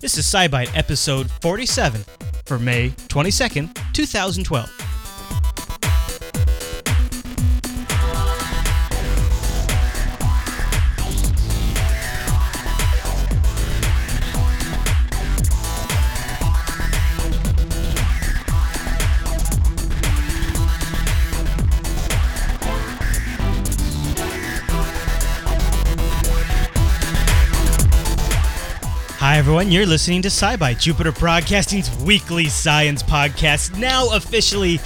This is SciByte episode 47 for May 22nd, 2012. Everyone. You're listening to SciByte, Jupiter Broadcasting's weekly science podcast, now officially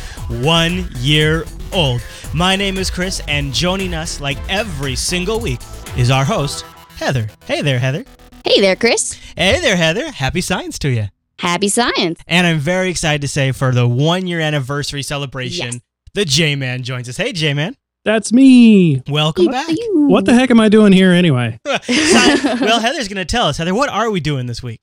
one year old. My name is Chris, and joining us, like every single week, is our host, Heather. Hey there, Heather. Hey there, Chris. Hey there, Heather. Happy science to you. Happy science. And I'm very excited to say for the one year anniversary celebration, Yes. the J Man joins us. Hey, J Man. That's me. Welcome back. What the heck am I doing here anyway? Well, Heather's going to tell us. Heather, what are we doing this week?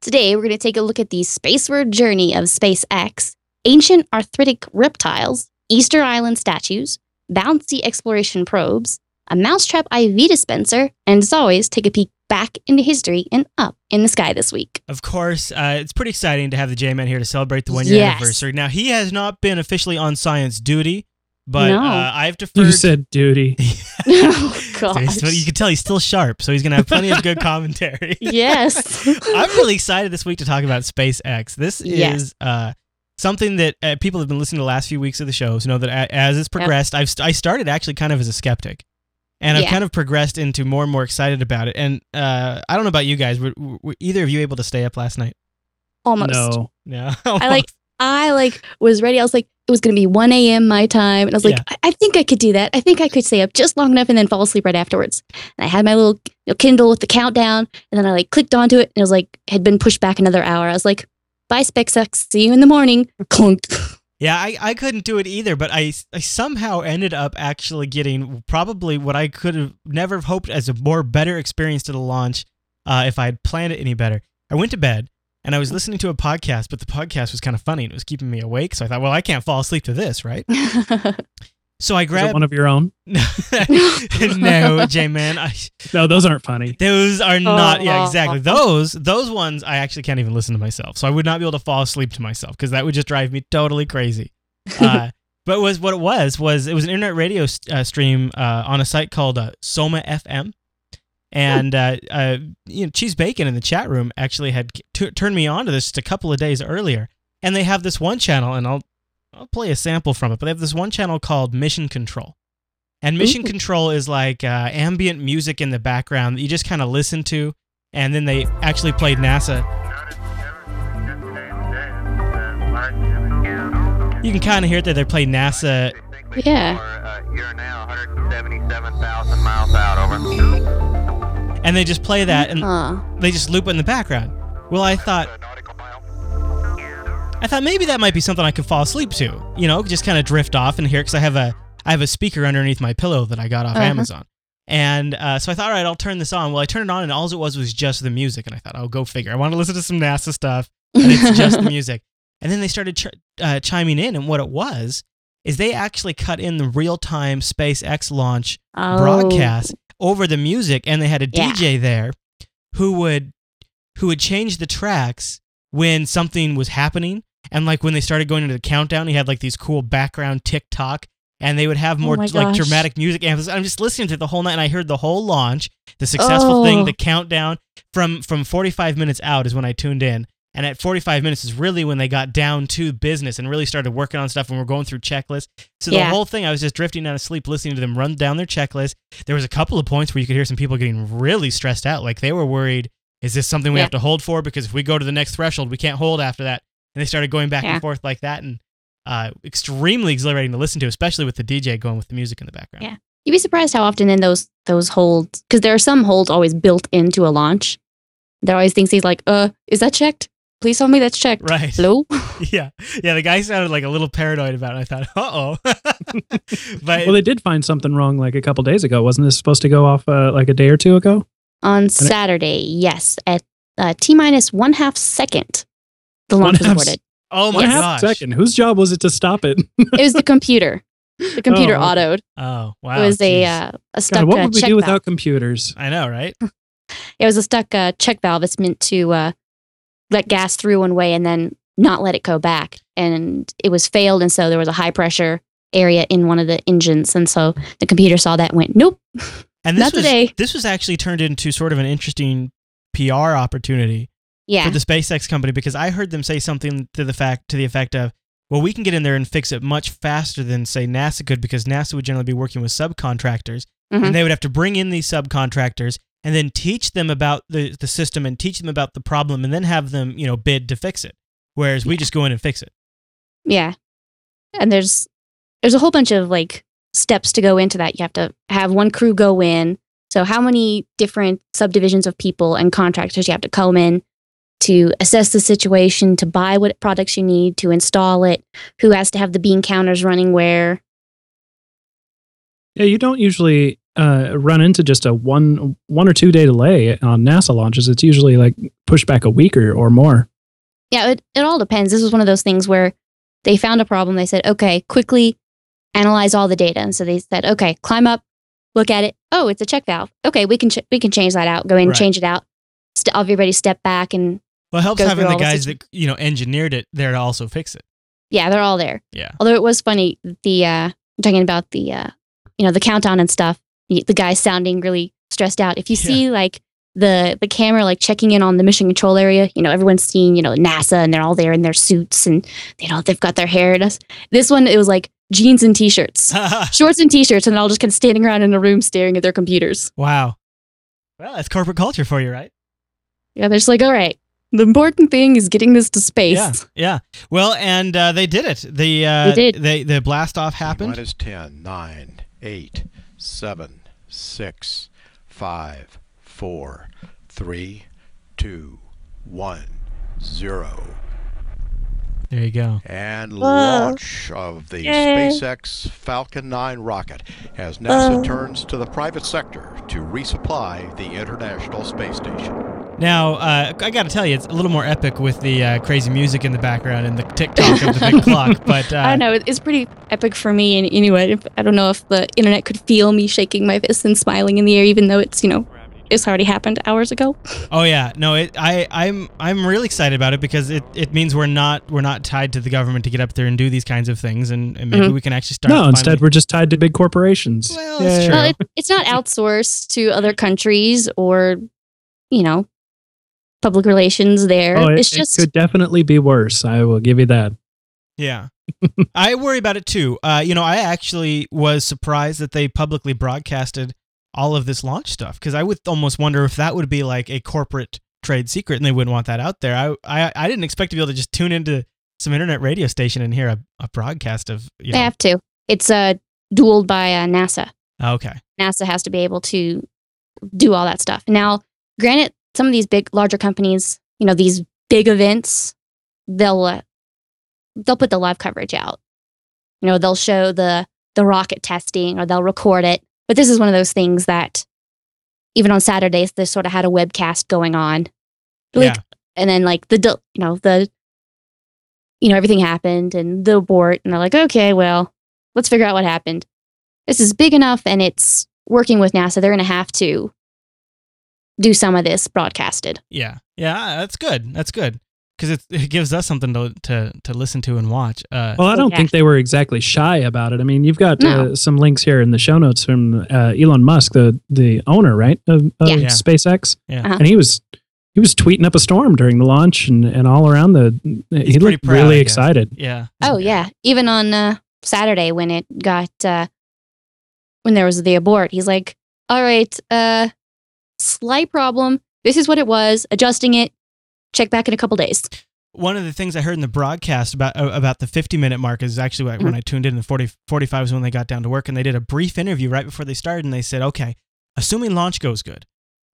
Today, we're going to take a look at the spaceward journey of SpaceX, ancient arthritic reptiles, Easter Island statues, bouncy exploration probes, a mousetrap IV dispenser, and as always, take a peek back into history and up in the sky this week. Of course, uh, it's pretty exciting to have the J Man here to celebrate the one year Yes. anniversary. Now, he has not been officially on science duty, but No. uh, I've to further You said duty. oh, So gosh. you can tell he's still sharp, so he's going to have plenty of good commentary. yes. I'm really excited this week to talk about SpaceX. This Yes. is uh, something that uh, people have been listening to the last few weeks of the shows know that as it's progressed, I've st- I started actually kind of as a skeptic, and I've kind of progressed into more and more excited about it. And uh, I don't know about you guys, were, were either of you able to stay up last night? Almost. No. No, I like I like was ready. I was like, it was gonna be 1 a.m. my time. And I was like, Yeah. I-, I think I could do that. I think I could stay up just long enough and then fall asleep right afterwards. And I had my little you know, Kindle with the countdown, and then I like clicked onto it and it was like had been pushed back another hour. I was like, bye SpaceX, see you in the morning. Clunk. Yeah, I, I couldn't do it either, but I, I somehow ended up actually getting probably what I could have never hoped as a more better experience to the launch uh, if I had planned it any better. I went to bed and I was listening to a podcast, but the podcast was kind of funny and it was keeping me awake. So I thought, well, I can't fall asleep to this, right? So I Is it grabbed. one of your own? no, J Man, I, No, those aren't funny. those are not. Yeah, exactly. Those those ones I actually can't even listen to myself. So I would not be able to fall asleep to myself because that would just drive me totally crazy. Uh, but was what it was was it was an internet radio s- uh, stream uh, on a site called uh, Soma FM, and uh, uh, you know Cheese Bacon in the chat room actually had t- turned me on to this just a couple of days earlier, and they have this one channel, and I'll I'll play a sample from it, but they have this one channel called Mission Control. And Mission Ooh. Control is like uh, ambient music in the background that you just kind of listen to, and then they actually played NASA. You can kind of hear it there. They play NASA, Yeah. And they just play that, and Aw. they just loop it in the background. Well, I thought I thought maybe that might be something I could fall asleep to. You know, just kind of drift off and hear because I have a I have a speaker underneath my pillow that I got off Uh-huh. Amazon. And uh, so I thought, all right, I'll turn this on. Well, I turned it on, and all it was was just the music. And I thought, oh, go figure. I want to listen to some NASA stuff, and it's just the music. And then they started ch- uh, chiming in, and what it was is they actually cut in the real time SpaceX launch Oh. broadcast over the music, and they had a Yeah. DJ there who would who would change the tracks when something was happening, and like when they started going into the countdown, he had like these cool background tick-tock, and they would have oh more Oh like gosh. dramatic music. And I'm just listening to it the whole night, and I heard the whole launch, the successful thing, Oh. the countdown from from 45 minutes out is when I tuned in. And at 45 minutes is really when they got down to business and really started working on stuff and we're going through checklists. So the Yeah. whole thing, I was just drifting out of sleep listening to them run down their checklist. There was a couple of points where you could hear some people getting really stressed out. Like they were worried, is this something we Yeah. have to hold for? Because if we go to the next threshold, we can't hold after that. And they started going back Yeah. and forth like that. And uh, extremely exhilarating to listen to, especially with the DJ going with the music in the background. Yeah. You'd be surprised how often in those those holds, because there are some holds always built into a launch. There always things he's like, uh, is that checked? Please tell me that's checked. Right. Hello? Yeah. Yeah. The guy sounded like a little paranoid about it. I thought, uh oh. but Well, they did find something wrong like a couple days ago. Wasn't this supposed to go off uh, like a day or two ago? On Saturday, yes, at uh, T minus one half second, the launch was One half aborted. oh my One half gosh. second. Whose job was it to stop it? It was the computer. The computer Oh, autoed. Oh, wow. it was a uh, a stuck God, what uh, would we check do valve. without computers? I know, right? It was a stuck uh, check valve It's meant to uh, let gas through one way and then not let it go back. And it was failed. And so there was a high pressure area in one of the engines. And so the computer saw that and went, nope. And this Not was today. this was actually turned into sort of an interesting PR opportunity Yeah. for the SpaceX company because I heard them say something to the fact to the effect of, well, we can get in there and fix it much faster than say NASA could because NASA would generally be working with subcontractors Mhm. and they would have to bring in these subcontractors and then teach them about the, the system and teach them about the problem and then have them, you know, bid to fix it. Whereas we just go in and fix it. Yeah. And there's there's a whole bunch of like steps to go into that. You have to have one crew go in. So how many different subdivisions of people and contractors you have to come in to assess the situation, to buy what products you need, to install it, who has to have the bean counters running where. Yeah, you don't usually uh, run into just a one one or two day delay on NASA launches. It's usually like pushed back a week or, or more. Yeah, it, it all depends. This was one of those things where they found a problem. They said, okay, quickly analyze all the data. And so they said, okay, climb up, look at it. Oh, it's a check valve. Okay, we can ch- we can change that out. Go in, and Right. change it out. St- everybody step back and Well, it helps Go having the all the guys situ- that, you know, engineered it there to also fix it. yeah, they're all there. Yeah. Although it was funny, the uh, talking about the uh, you know the countdown and stuff. The, the guy sounding really stressed out. If you Yeah. see like the the camera like checking in on the mission control area, you know everyone's seeing you know NASA and they're all there in their suits and you know they've got their hair. This this one it was like jeans and t-shirts, shorts and t-shirts, and they're all just kind of standing around in a room staring at their computers. wow. Well, that's corporate culture for you, right? Yeah, they're just like, all right, the important thing is getting this to space. Yeah, yeah. Well, and uh, they did it. The uh, They did. They, the blast off happened. Minus 10, 9, 8, 7, 6, 5, 4, 3, 2, 1, 0. There you go. And Whoa. launch of the Yay. SpaceX Falcon 9 rocket as NASA oh. turns to the private sector to resupply the International Space Station. Now, uh, I got to tell you, it's a little more epic with the uh, crazy music in the background and the tick-tock of the big clock. But uh, I don't know. It's pretty epic for me. And anyway, if- I don't know if the internet could feel me shaking my fist and smiling in the air, even though it's you know it's already happened hours ago. oh yeah, no, it, I, I'm, I'm really excited about it because it, it means we're not, we're not tied to the government to get up there and do these kinds of things, and, and maybe Mhm. we can actually start. no, instead we're just tied to big corporations. Well, that's true. Well, it, it's not outsourced to other countries or you know public relations. There, Oh, it, it's it just could definitely be worse. I will give you that. Yeah. I worry about it too. Uh, you know, I actually was surprised that they publicly broadcasted all of this launch stuff because I would almost wonder if that would be like a corporate trade secret and they wouldn't want that out there. I, I, I didn't expect to be able to just tune into some internet radio station and hear a, a broadcast of, you they know. have to. It's uh, dueled by uh, NASA. Okay. NASA has to be able to do all that stuff. Now, granted, some of these big, larger companies, you know, these big events, they'll uh, they'll put the live coverage out. You know, they'll show the the rocket testing or they'll record it. But this is one of those things that even on Saturdays, they sort of had a webcast going on, like, Yeah. and then like the you know the you know everything happened and the abort, and they're like, okay, well, let's figure out what happened. This is big enough, and it's working with NASA. They're going to have to do some of this broadcasted. Yeah. Yeah. That's good. That's good. Because it, it gives us something to, to, to listen to and watch. Uh, Well, I don't Yeah. think they were exactly shy about it. I mean, you've got No. uh, some links here in the show notes from uh, Elon Musk, the the owner, right, of, of Yeah. Yeah. SpaceX, Yeah. Uh-huh. and he was he was tweeting up a storm during the launch and, and all around the. he pretty looked proud, really excited. yeah. Oh yeah, even on uh, Saturday when it got uh, when there was the abort, he's like, "All right, uh, slight problem. This is what it was. Adjusting it. Check back in a couple days." one of the things I heard in the broadcast about uh, about the 50 minute mark is actually when- when I tuned in. The 40, 45 was when they got down to work, and they did a brief interview right before they started, and they said, "Okay, assuming launch goes good,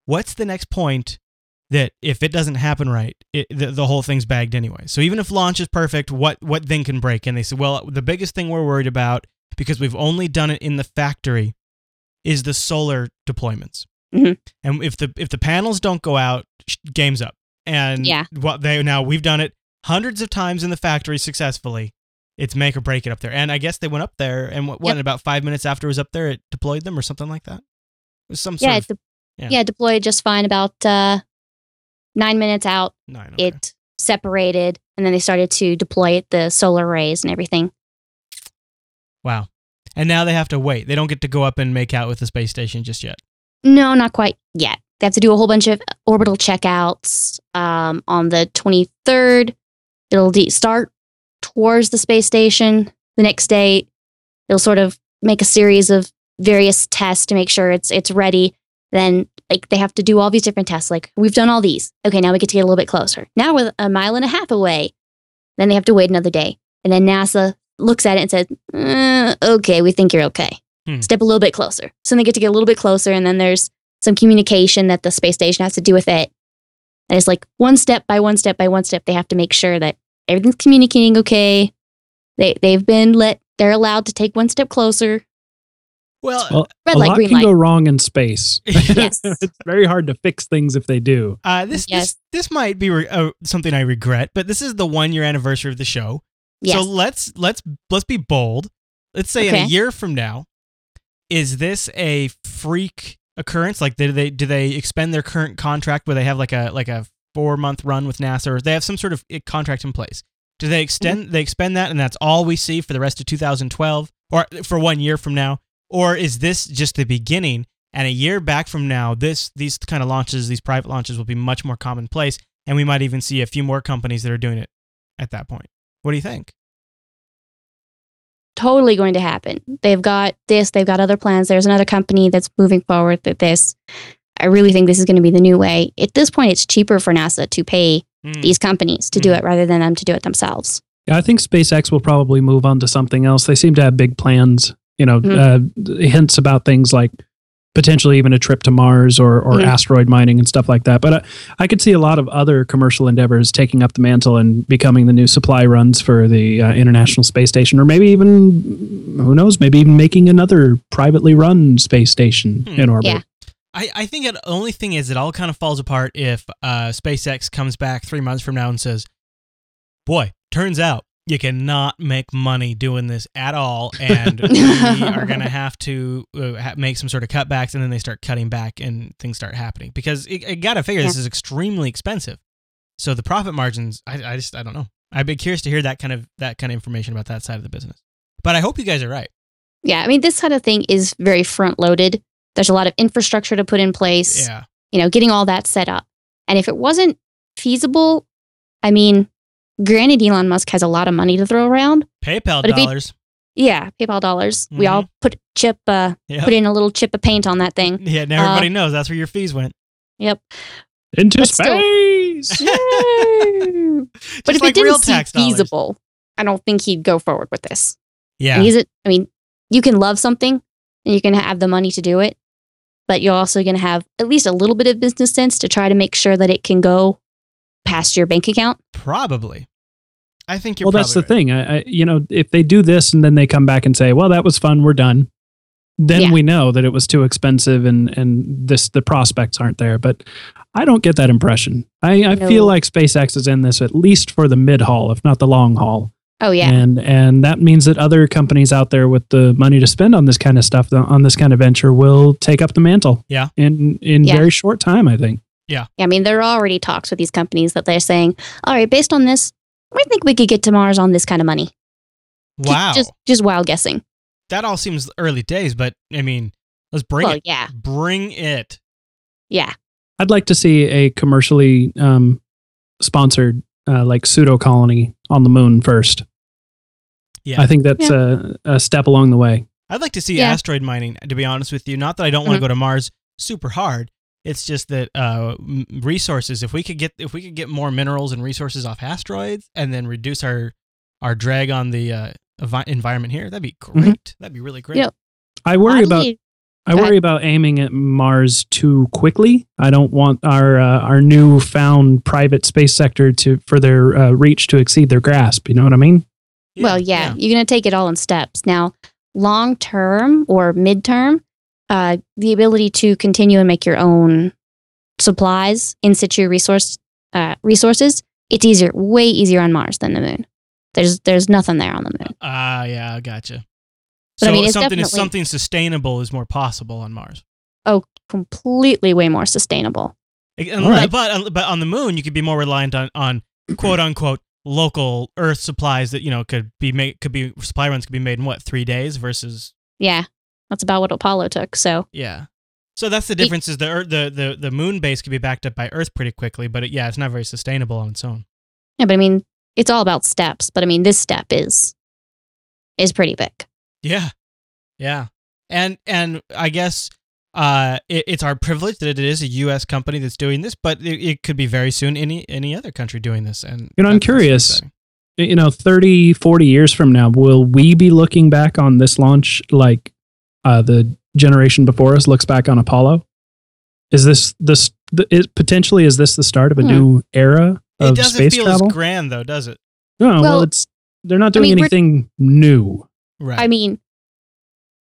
what's the next point that if it doesn't happen right, it, the, the whole thing's bagged anyway? So even if launch is perfect, what what then can break?" And they said, "Well, the biggest thing we're worried about because we've only done it in the factory is the solar deployments, Mhm. and if the if the panels don't go out, game's up." And Yeah. what they now we've done it hundreds of times in the factory successfully. It's make or break it up there. And I guess they went up there and what, what Yep. about five minutes after it was up there, it deployed them or something like that. It was some sort Yeah, of it de- yeah. yeah. deployed just fine. About uh, nine minutes out, nine. Okay. it separated, and then they started to deploy the solar arrays and everything. Wow. And now they have to wait. They don't get to go up and make out with the space station just yet. No, not quite yet. They have to do a whole bunch of orbital checkouts. Um, on the 23rd, it'll de- start towards the space station. The next day, they'll sort of make a series of various tests to make sure it's it's ready. Then, like they have to do all these different tests. Like we've done all these. Okay, now we get to get a little bit closer. Now we're a mile and a half away. Then they have to wait another day, and then NASA looks at it and says, uh, "Okay, we think you're okay. Hmm. Step a little bit closer." So they get to get a little bit closer, and then there's some communication that the space station has to do with it. And it's like one step by one step by one step. They have to make sure that everything's communicating okay. They they've been let. They're allowed to take one step closer. Well, Well, Red a light, lot green can light. go wrong in space. Yes. it's very hard to fix things if they do. uh, this, Yes. this this might be re- uh, something I regret, but this is the one year anniversary of the show. Yes. So let's let's let's be bold. Let's say in a year from now, is this a freak occurrence? Like, did they do they expend their current contract where they have like a like a four month run with NASA, or they have some sort of uh, contract in place? Do they extend they expend that, and that's all we see for the rest of 2012, or for one year from now, or is this just the beginning? And a year back from now, this these kind of launches, these private launches, will be much more commonplace, and we might even see a few more companies that are doing it at that point. What do you think? Totally going to happen. They've got this, they've got other plans. There's another company that's moving forward with this. I really think this is going to be the new way. At this point, it's cheaper for NASA to pay Hmm. these companies to do Mm. it rather than them to do it themselves. Yeah, I think SpaceX will probably move on to something else. They seem to have big plans, you know, Mhm. uh, hints about things like potentially even a trip to Mars or, or Mhm. asteroid mining and stuff like that. But I, I could see a lot of other commercial endeavors taking up the mantle and becoming the new supply runs for the uh, International Space Station, or maybe even, who knows, maybe even making another privately run space station Hmm. in orbit. Yeah. I, I think the only thing is it all kind of falls apart if uh, SpaceX comes back three months from now and says, "Boy, turns out you cannot make money doing this at all, and we are going to have to uh, make some sort of cutbacks." And then they start cutting back, and things start happening because it, you got to figure this is extremely expensive. So the profit margins, I, I just I don't know. I'd be curious to hear that kind of that kind of information about that side of the business. But I hope you guys are right. Yeah, I mean, this kind of thing is very front loaded. There's a lot of infrastructure to put in place, Yeah. you know, getting all that set up. And if it wasn't feasible, I mean, granted, Elon Musk has a lot of money to throw around. PayPal But if he- dollars. Yeah, PayPal dollars. We Mm-hmm. all put chip, uh, Yep. put in a little chip of paint on that thing. Yeah, now everybody knows that's where your fees went. Yep. Into But still- space! Yay! but if like it didn't seem tax dollars. feasible, I don't think he'd go forward with this. Yeah. And he's a, I mean, you can love something and you can have the money to do it, but you're also going to have at least a little bit of business sense to try to make sure that it can go past your bank account. Probably. I think you're well, that's the right. thing. I, I, you know, if they do this and then they come back and say, "Well, that was fun, we're done," then Yeah. we know that it was too expensive and and this the prospects aren't there. But I don't get that impression. I, I No. feel like SpaceX is in this at least for the mid haul, if not the long haul. Oh, yeah. And and that means that other companies out there with the money to spend on this kind of stuff, on this kind of venture, will take up the mantle. Yeah. In in Yeah. very short time, I think. I mean, there are already talks with these companies that they're saying, all right, based on this, we think we could get to Mars on this kind of money. Just- Wow. Just, just wild guessing. that all seems early days, but I mean, let's bring well, it. yeah. Bring it. Yeah. I'd like to see a commercially um, sponsored uh, like pseudo colony on the moon first. Yeah. I think that's a, a step along the way. I'd like to see Yeah. asteroid mining, to be honest with you. Not that I don't want to go to Mars super hard. It's just that uh, resources. If we could get if we could get more minerals and resources off asteroids, and then reduce our our drag on the uh, envi- environment here, that'd be great. Mhm. That'd be really great. Yeah. I worry about Oddly- I worry about aiming at Mars too quickly. I don't want our uh, our newfound private space sector to for their uh, reach to exceed their grasp. You know what I mean? well, yeah, you're going to take it all in steps. Now, long term or midterm, uh, the ability to continue and make your own supplies, in situ resource uh, resources, it's easier, way easier on Mars than the moon. There's there's nothing there on the moon. Ah, yeah, I gotcha. But so I mean, it's something something sustainable is more possible on Mars. Oh, completely way more sustainable. And- All right. But but on the moon, you could be more reliant on on quote unquote local Earth supplies that you know could be made could be supply runs could be made in what three days versus Yeah, that's about what Apollo took. So yeah. So that's the difference is the Earth, the the the moon base could be backed up by Earth pretty quickly, but it, yeah, it's not very sustainable on its own. yeah, but I mean, it's all about steps. But I mean, this step is is pretty big. Yeah, yeah, and and I guess uh, it, it's our privilege that it is a U.S. company that's doing this, but it, it could be very soon any any other country doing this. And You know, I'm that's- that's curious. you know 30 40 years from now will we be looking back on this launch like uh, the generation before us looks back on apollo is this this the, is, potentially is this the start of a Hmm. new era It of doesn't space feel travel as grand though, does it? no well, Well, it's they're not I doing mean, anything new Right. I mean,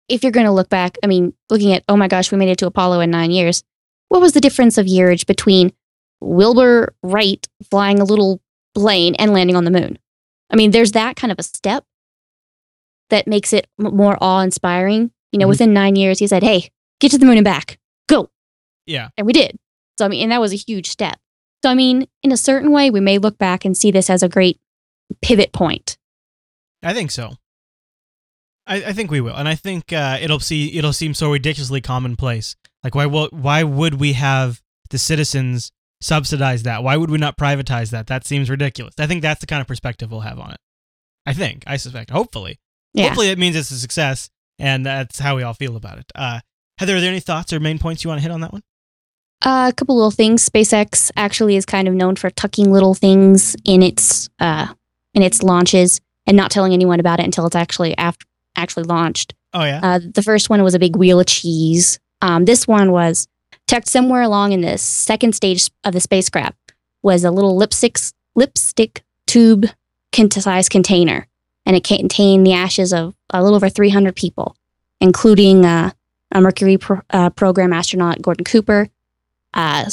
if you're going to look back, I mean, looking at, oh my gosh, we made it to Apollo in nine years. What was the difference of yearage between Wilbur Wright flying a little plane and landing on the moon? I mean, there's that kind of a step that makes it m- more awe inspiring. You know, Mhm. within nine years, he said, hey, get to the moon and back, go. yeah. And we did. So, I mean, and that was a huge step. So, I mean, in a certain way, we may look back and see this as a great pivot point. I think so. I, I think we will, and I think uh, it'll see it'll seem so ridiculously commonplace. Like why will, why would we have the citizens subsidize that? Why would we not privatize that? That seems ridiculous. I think that's the kind of perspective we'll have on it. I think. I suspect. Hopefully. Yeah. Hopefully it means it's a success, and that's how we all feel about it. Uh, Heather, are there any thoughts or main points you want to hit on that one? Uh, a couple little things. SpaceX actually is kind of known for tucking little things in its uh, in its launches and not telling anyone about it until it's actually after actually launched. Oh yeah. Uh, the first one was a big wheel of cheese. Um, this one was tucked somewhere along in the second stage of the spacecraft was a little lipstick lipstick tube size container, and it contained the ashes of a little over 300 people, including uh, a Mercury pro- uh, program astronaut Gordon Cooper, uh,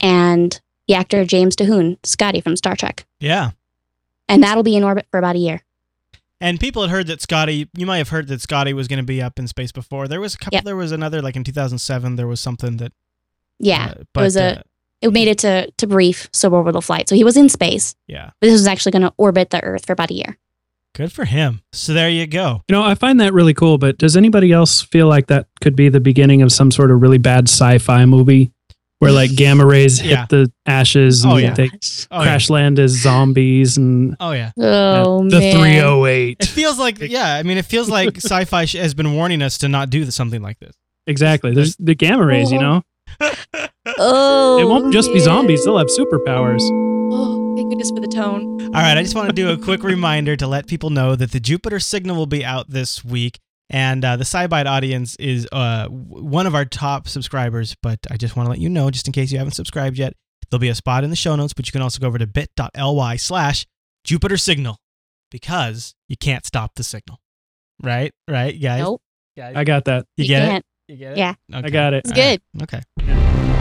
and the actor James Doohan, Scotty from Star Trek, yeah. and that'll be in orbit for about a year. And people had heard that Scotty, you might have heard that Scotty was going to be up in space before. There was a couple, Yep. there was another, like in 2007, there was something that. Yeah, uh, but, it was a uh, it made it to to brief suborbital flight, so he was in space. yeah. But this was actually going to orbit the Earth for about a year. Good for him. So there you go. you know i find that really cool but does anybody else feel like that could be the beginning of some sort of really bad sci-fi movie where like gamma rays hit the ashes and Oh, yeah. they Oh, crash land as zombies and Oh yeah. Oh the man! 308 It feels like yeah. I mean, it feels like sci-fi has been warning us to not do something like this. Exactly. There's the gamma rays, you uh-huh. know. Oh, It won't just be zombies, they'll have superpowers. Thank goodness for the tone. All right, I just want to do a quick reminder to let people know that the Jupiter Signal will be out this week, and uh, the SciByte audience is uh, one of our top subscribers. But I just want to let you know, just in case you haven't subscribed yet, there'll be a spot in the show notes, but you can also go over to bit.ly slash Jupiter Signal because you can't stop the signal. Right? Right, guys? Nope, Guys? I got that. you you get it? can't. You get it? Yeah. Okay. I got it. It's All right. good. Okay.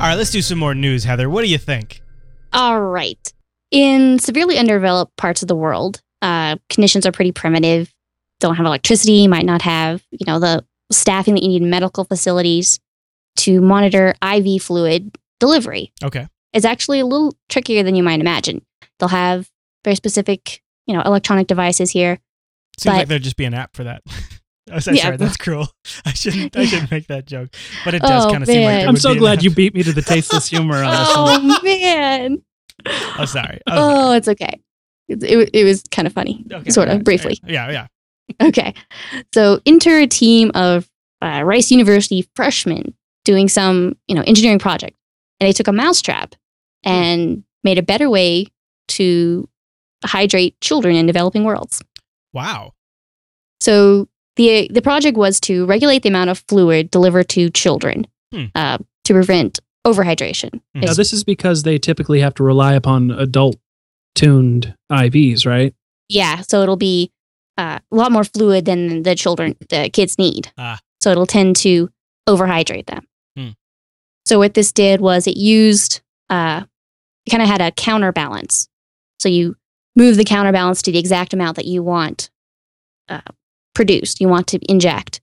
All right, let's do some more news, Heather. What do you think? All right. In severely underdeveloped parts of the world, uh, conditions are pretty primitive. Don't have electricity. Might not have you know the staffing that you need in medical facilities to monitor IV fluid delivery. Okay. It's actually a little trickier than you might imagine. They'll have very specific you know electronic devices here. Seems like there'd just be an app for that. oh, sorry, Yeah. sorry, that's cruel. I shouldn't. I shouldn't make that joke, but it does Oh, kind of seem like there I'm would so be glad app. you beat me to the tasteless humor on this one. Oh man. Oh, sorry. Oh, Oh, it's okay. It, it, it was kind of funny. Okay, sort of right. briefly. Yeah, yeah. Okay. So enter a team of uh, Rice University freshmen doing some, you know, engineering project. And they took a mousetrap and made a better way to hydrate children in developing worlds. Wow. So the the project was to regulate the amount of fluid delivered to children Hmm. uh, to prevent overhydration. Hmm. Now, this is because they typically have to rely upon adult tuned IVs, right? yeah, so it'll be uh, a lot more fluid than the children, the kids need. Ah. So it'll tend to overhydrate them. Hmm. So what this did was it used, uh, it kind of had a counterbalance. So you move the counterbalance to the exact amount that you want uh, produced. You want to inject,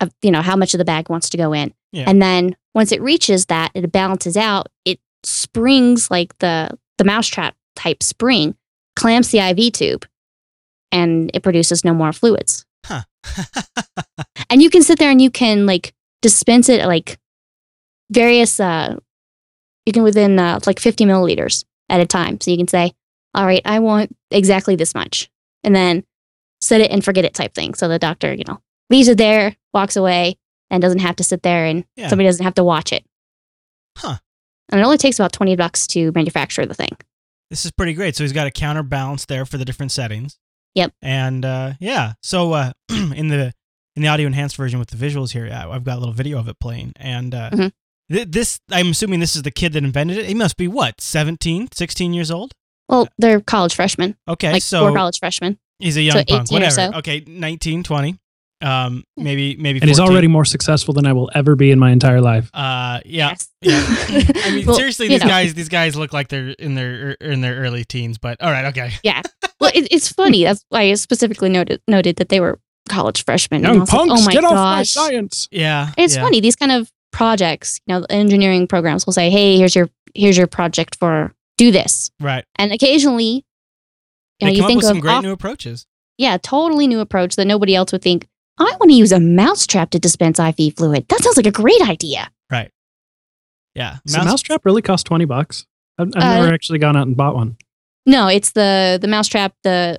of, you know, how much of the bag wants to go in. Yeah. And then once it reaches that, it balances out. It springs like the the mousetrap type spring, clamps the IV tube, and it produces no more fluids. Huh. And you can sit there and you can like dispense it like various uh you can within uh, like 50 milliliters at a time. So you can say, all right, I want exactly this much. And then set it and forget it type thing. So the doctor, you know, leaves it there, walks away, and doesn't have to sit there and Yeah. somebody doesn't have to watch it. Huh. And it only takes about 20 bucks to manufacture the thing. This is pretty great. So he's got a counterbalance there for the different settings. Yep. And uh, yeah, so uh, in the in the audio enhanced version with the visuals here, I've got a little video of it playing. And uh, Mhm. th- this, I'm assuming this is the kid that invented it. He must be what, 17, 16 years old? Well, they're college freshmen, Okay, like so four college freshmen. He's a young so punk, whatever. so. Okay, 19, 20. Um, maybe maybe. And he's already more successful than I will ever be in my entire life. Uh, yeah. Yes. Yeah. I mean, Well, seriously, these know. guys these guys look like they're in their in their early teens. But all right, okay. Yeah. Well, it, it's funny. That's why I specifically noted noted that they were college freshmen. And I Young like, punks, oh my get gosh. off my science. Yeah. And it's yeah. funny these kind of projects. You know, the engineering programs will say, "Hey, here's your here's your project for do this," Right. and occasionally, you know, They you come up think with some of great off- new approaches. yeah, totally new approach that nobody else would think. I want to use a mousetrap to dispense IV fluid. That sounds like a great idea. Right. Yeah. So mousetrap really cost twenty bucks. I've, I've Uh, never actually gone out and bought one. No, it's the the mousetrap, the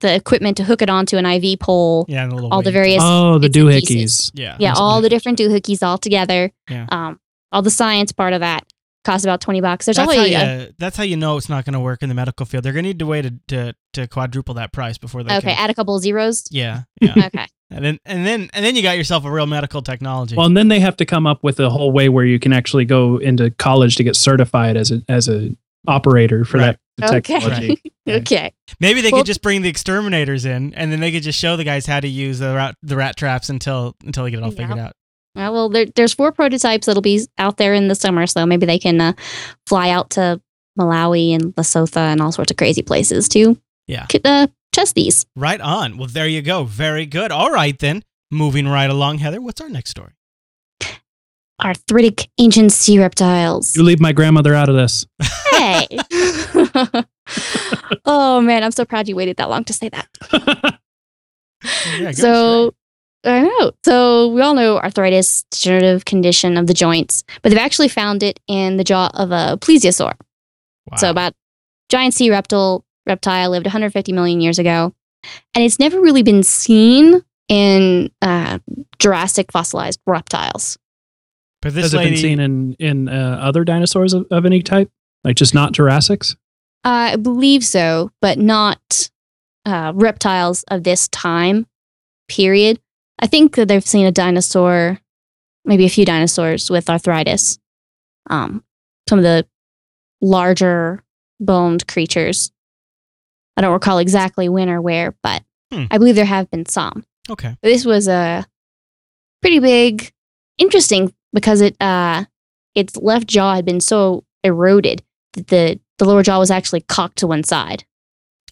the equipment to hook it onto an IV pole, Yeah, and a little all the various Oh, the bits and doohickeys. Yeah. yeah, all the okay. different doohickeys all together. Yeah. Um, all the science part of that costs about twenty bucks. There's That's how, you, a, that's how you know it's not going to work in the medical field. They're going to need to wait to, to, to quadruple that price before they okay, can. add a couple zeros. Yeah. Yeah. Okay. and then and then and then you got yourself a real medical technology. Well, and then they have to come up with a whole way where you can actually go into college to get certified as a as a operator for Right. that Okay. technology. Right. Okay. Maybe they well- could just bring the exterminators in, and then they could just show the guys how to use the rat the rat traps until until they get it all Yeah. figured out. Uh, well, there, there's four prototypes that'll be out there in the summer, so maybe they can uh, fly out to Malawi and Lesotho and all sorts of crazy places to Yeah. c- uh, test these. Right on. Well, there you go. Very good. All right then. Moving right along, Heather. What's our next story? Arthritic ancient sea reptiles. You leave my grandmother out of this. Hey. oh man, I'm so proud you waited that long to say that. Yeah, go so I know. So we all know arthritis, degenerative condition of the joints, but they've actually found it in the jaw of a plesiosaur. Wow. So about giant sea reptile reptile lived 150 million years ago, and it's never really been seen in uh, Jurassic fossilized reptiles. but this Has it been seen in in uh, other dinosaurs of, of any type? Like just not Jurassics? Uh, I believe so, but not uh, reptiles of this time period. I think that they've seen a dinosaur, maybe a few dinosaurs with arthritis. Um, some of the larger boned creatures. I don't recall exactly when or where, but Hmm. I believe there have been some. Okay. This was a pretty big, interesting because it uh, its left jaw had been so eroded that the the lower jaw was actually cocked to one side,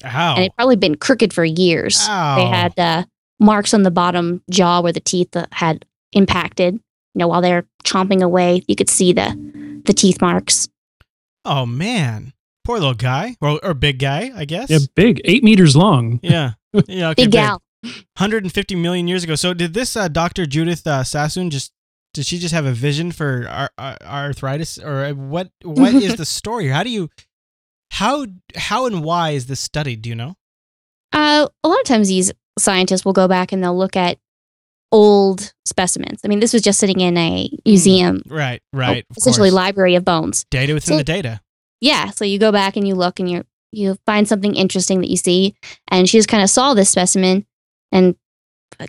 Ow. and it probably been crooked for years. Ow. They had uh, marks on the bottom jaw where the teeth uh, had impacted. You know, while they're chomping away, you could see the the teeth marks. Oh man. Poor little guy, or, or big guy, I guess. Yeah, big, eight meters long. Yeah. Yeah. Okay, Big gal. 150 million years ago. So did this uh, Dr. Judyth uh, Sassoon just did she just have a vision for ar- ar- arthritis or uh, what what is the story? How do you how how and why is this studied, do you know? Uh, a lot of times these scientists will go back and they'll look at old specimens. I mean, this was just sitting in a hmm. museum, Right, right. of essentially course. library of bones. data within So- the data. Yeah, so you go back and you look and you you find something interesting that you see, and she just kind of saw this specimen and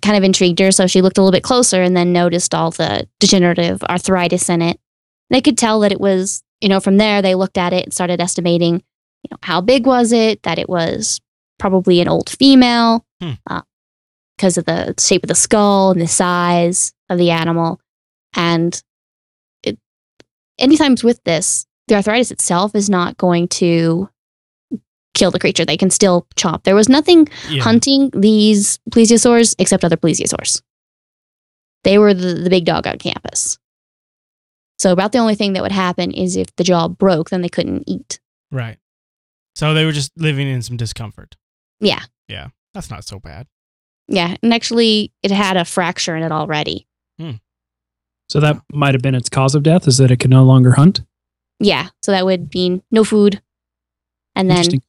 kind of intrigued her, so she looked a little bit closer and then noticed all the degenerative arthritis in it. They could tell that it was, you know, from there they looked at it and started estimating, you know, how big was it? That it was probably an old female Hmm. uh, because of the shape of the skull and the size of the animal, and it. Anytime with this, the arthritis itself is not going to kill the creature. They can still chop. There was nothing Yeah. hunting these plesiosaurs except other plesiosaurs. They were the, the big dog on campus. So about the only thing that would happen is if the jaw broke, then they couldn't eat. Right. So they were just living in some discomfort. Yeah. Yeah. That's not so bad. Yeah, and actually, it had a fracture in it already. So that might have been its cause of death, is that it could no longer hunt? Yeah, so that would mean no food, and then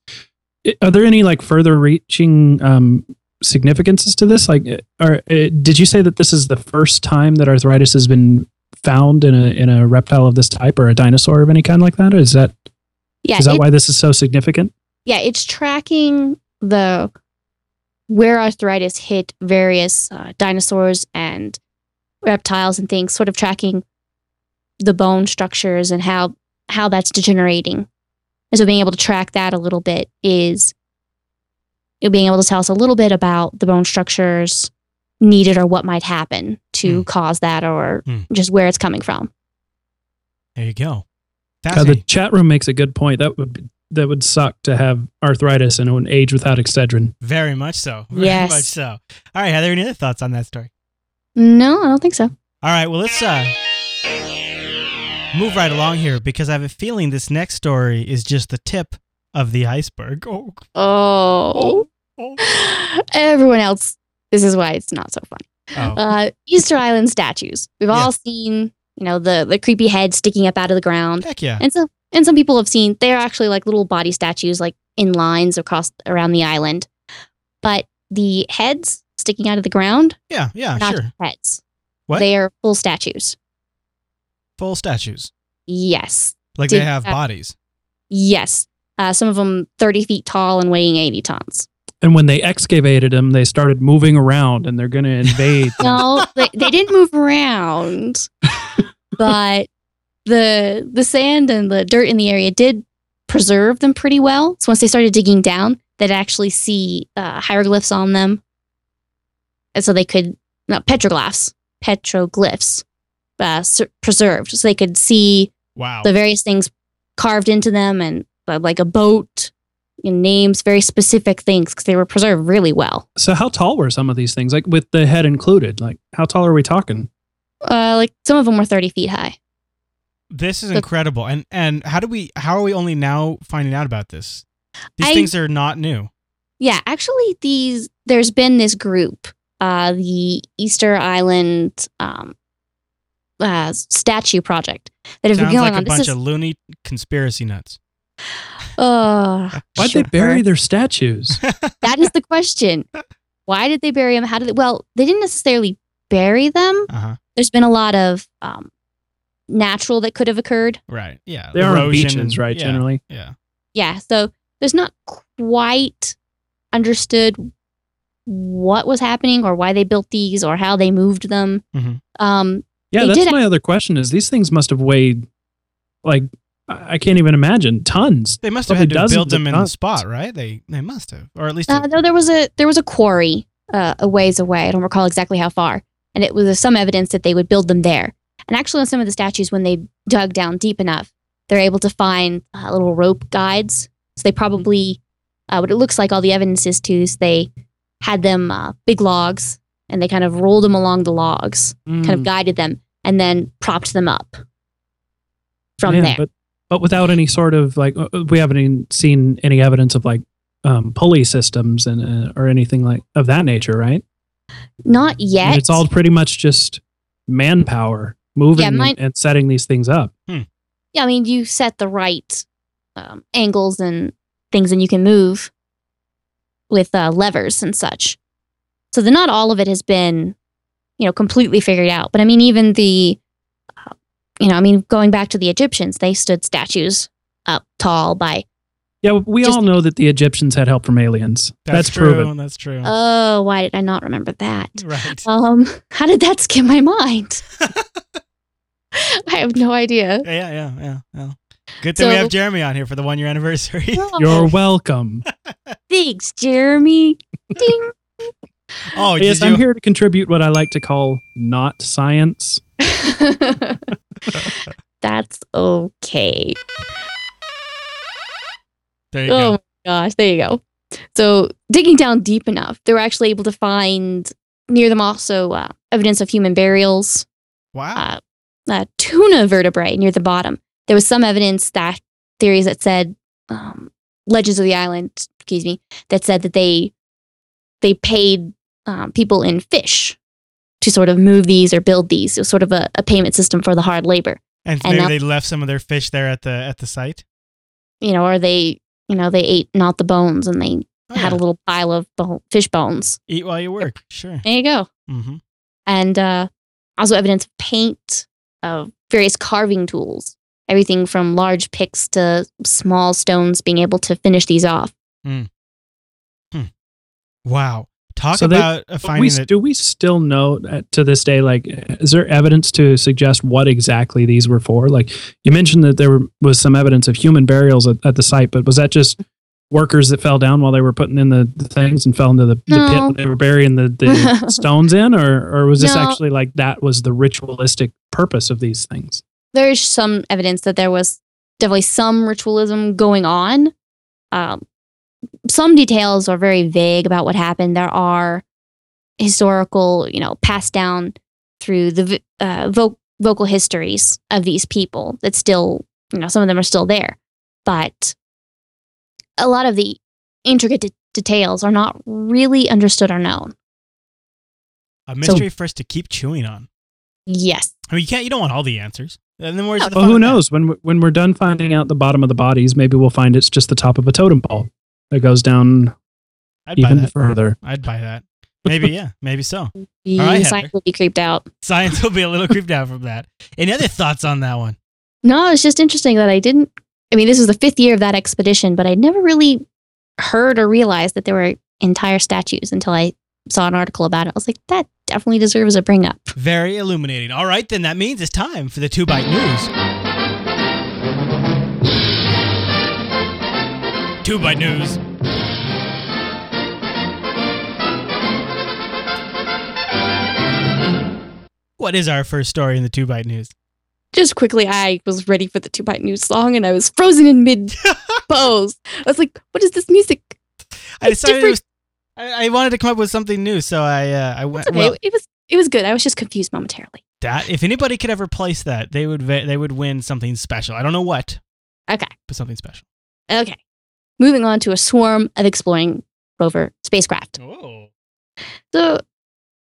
Are there any like further reaching um, significances to this? Like, uh, are, uh, did you say that this is the first time that arthritis has been found in a in a reptile of this type or a dinosaur of any kind like that? Or is that yeah, is that it- why this is so significant? yeah, it's tracking the where arthritis hit various uh, dinosaurs and reptiles and things, sort of tracking the bone structures and how how that's degenerating. And so being able to track that a little bit is you know, being able to tell us a little bit about the bone structures needed or what might happen to Hmm. cause that or Hmm. just where it's coming from. There you go. Uh, the chat room makes a good point. That would be, that would suck to have arthritis and an age without Excedrin. Very much so. Very Yes. much so. All right, Heather, any other thoughts on that story? No, I don't think so. All right, well, let's uh, move right along here because I have a feeling this next story is just the tip of the iceberg. Oh, Oh. oh, Everyone else, this is why it's not so fun. oh. Uh, Easter Island statues. We've all seen, you know, the the creepy head sticking up out of the ground, Heck yeah. and so and some people have seen they're actually like little body statues, like in lines across around the island. But the heads sticking out of the ground, Yeah, yeah, not sure. heads. What? They are full statues. Full statues. Yes, Like Did they have that- bodies. yes. Uh, some of them thirty feet tall and weighing eighty tons. And when they excavated them, they started moving around, and they're going to invade. No, they, they didn't move around, but the the sand and the dirt in the area did preserve them pretty well. So once they started digging down, they'd actually see uh, hieroglyphs on them, and so they could not petroglyphs, petroglyphs, uh, s- preserved, so they could see Wow. the various things carved into them and uh, like a boat. And names, very specific things, because they were preserved really well. so, how tall were some of these things? Like with the head included, like how tall are we talking? Uh, like some of them were thirty feet high. This is The- incredible. And and how do we how are we only now finding out about this? These I- things are not new. Yeah, actually, these there's been this group, uh, the Easter Island um, uh, statue project that have Sounds been going like a on. bunch This is, of loony conspiracy nuts. uh, Why'd sure. they bury their statues? That is the question. Why did they bury them? How did they? Well, they didn't necessarily bury them. Uh-huh. There's been a lot of um, natural that could have occurred. Right. Yeah. There are on Erosion beaches, right? yeah, Generally, Yeah. Yeah, so there's not quite understood what was happening or why they built these or how they moved them. Mhm. Um, yeah. That's did- my other question: is these things must have weighed like I I can't even imagine tons. They must have Probably had to dozens build of them in the spot, right? They they must have, or at least Uh, a- no, there was a there was a quarry uh, a ways away. I don't recall exactly how far, and it was some evidence that they would build them there. And actually, on some of the statues, when they dug down deep enough, they're able to find uh, little rope guides. So they probably, uh, what it looks like, all the evidence is to is they had them uh, big logs, and they kind of rolled them along the logs, kind of Mm, guided them, and then propped them up from yeah, there. but but without any sort of like uh, we haven't even seen any evidence of like um, pulley systems and uh, or anything like of that nature, right? Not yet. mean, it's all pretty much just manpower moving Yeah, mine- and, and setting these things up. yeah, I mean, you set the right um, angles and things, and you can move with uh, levers and such. So the not all of it has been, you know, completely figured out. But I mean, even the, uh, you know, I mean, going back to the Egyptians, they stood statues up tall by. Yeah, we Just- all know that the Egyptians had help from aliens. that's, That's, true. proven. That's true. Oh, why did I not remember that? right. Um, how did that skip my mind? I have no idea. yeah, yeah, yeah, yeah. Good thing we have Jeremy on here for the one year anniversary. You're welcome. Thanks, Jeremy. Ding. oh, yes, did I'm you? here to contribute what I like to call not science. That's okay. There you Oh go. my gosh, there you go. So digging down deep enough, they were actually able to find near them also uh, evidence of human burials, Wow. uh, uh, tuna vertebrae near the bottom. There was some evidence that theories that said um, legends of the island, excuse me, that said that they they paid um, people in fish to sort of move these or build these. It was sort of a, a payment system for the hard labor, And, And maybe now- they left some of their fish there at the at the site. you know, or they you know they ate not the bones and they Oh, had yeah. a little pile of bone, fish bones. Eat while you work. Sure. There you go. hmm and uh, also evidence of paint, of various carving tools, everything from large picks to small stones, being able to finish these off. Wow. Talk So they- about a But finding we, that. do we still know uh, to this day? Like, is there evidence to suggest what exactly these were for? Like, you mentioned that there were, was some evidence of human burials at, at the site, but was that just workers that fell down while they were putting in the, the things and fell into the, the pit when they were burying the, the stones in, or or was this No. actually like that was the ritualistic purpose of these things? There's some evidence that there was definitely some ritualism going on. Um, some details are very vague about what happened. There are historical, you know, passed down through the uh, vo- vocal histories of these people that still, you know, some of them are still there. But a lot of the intricate de- details are not really understood or known. a mystery for us to keep chewing on. Yes. I mean, you can't. You don't want all the answers. And then where's No. the Well, who knows? When we- when we're done finding out the bottom of the bodies, maybe we'll find it's just the top of a totem pole that goes down I'd buy even that. further. I'd buy that. Maybe yeah. Maybe so. The right, Heather. science will be creeped out. Science will be a little creeped out from that. Any other thoughts on that one? No, it's just interesting that I didn't. I mean, this was the fifth year of that expedition, but I'd never really heard or realized that there were entire statues until I saw an article about it. I was like, that definitely deserves a bring up. Very illuminating. All right, then that means it's time for the two bite news. Two bite news. What is our first story in the two bite news? Just quickly, I was ready for the two bite news song and I was frozen in mid pose. I was like, what is this music? I It's decided different. was, I, I wanted to come up with something new, so I uh, I went. Okay. Well, it was it was good. I was just confused momentarily. that if anybody could ever place that, they would they would win something special. I don't know what, Okay. but something special. Okay. Moving on to a swarm of exploring rover spacecraft. Oh, So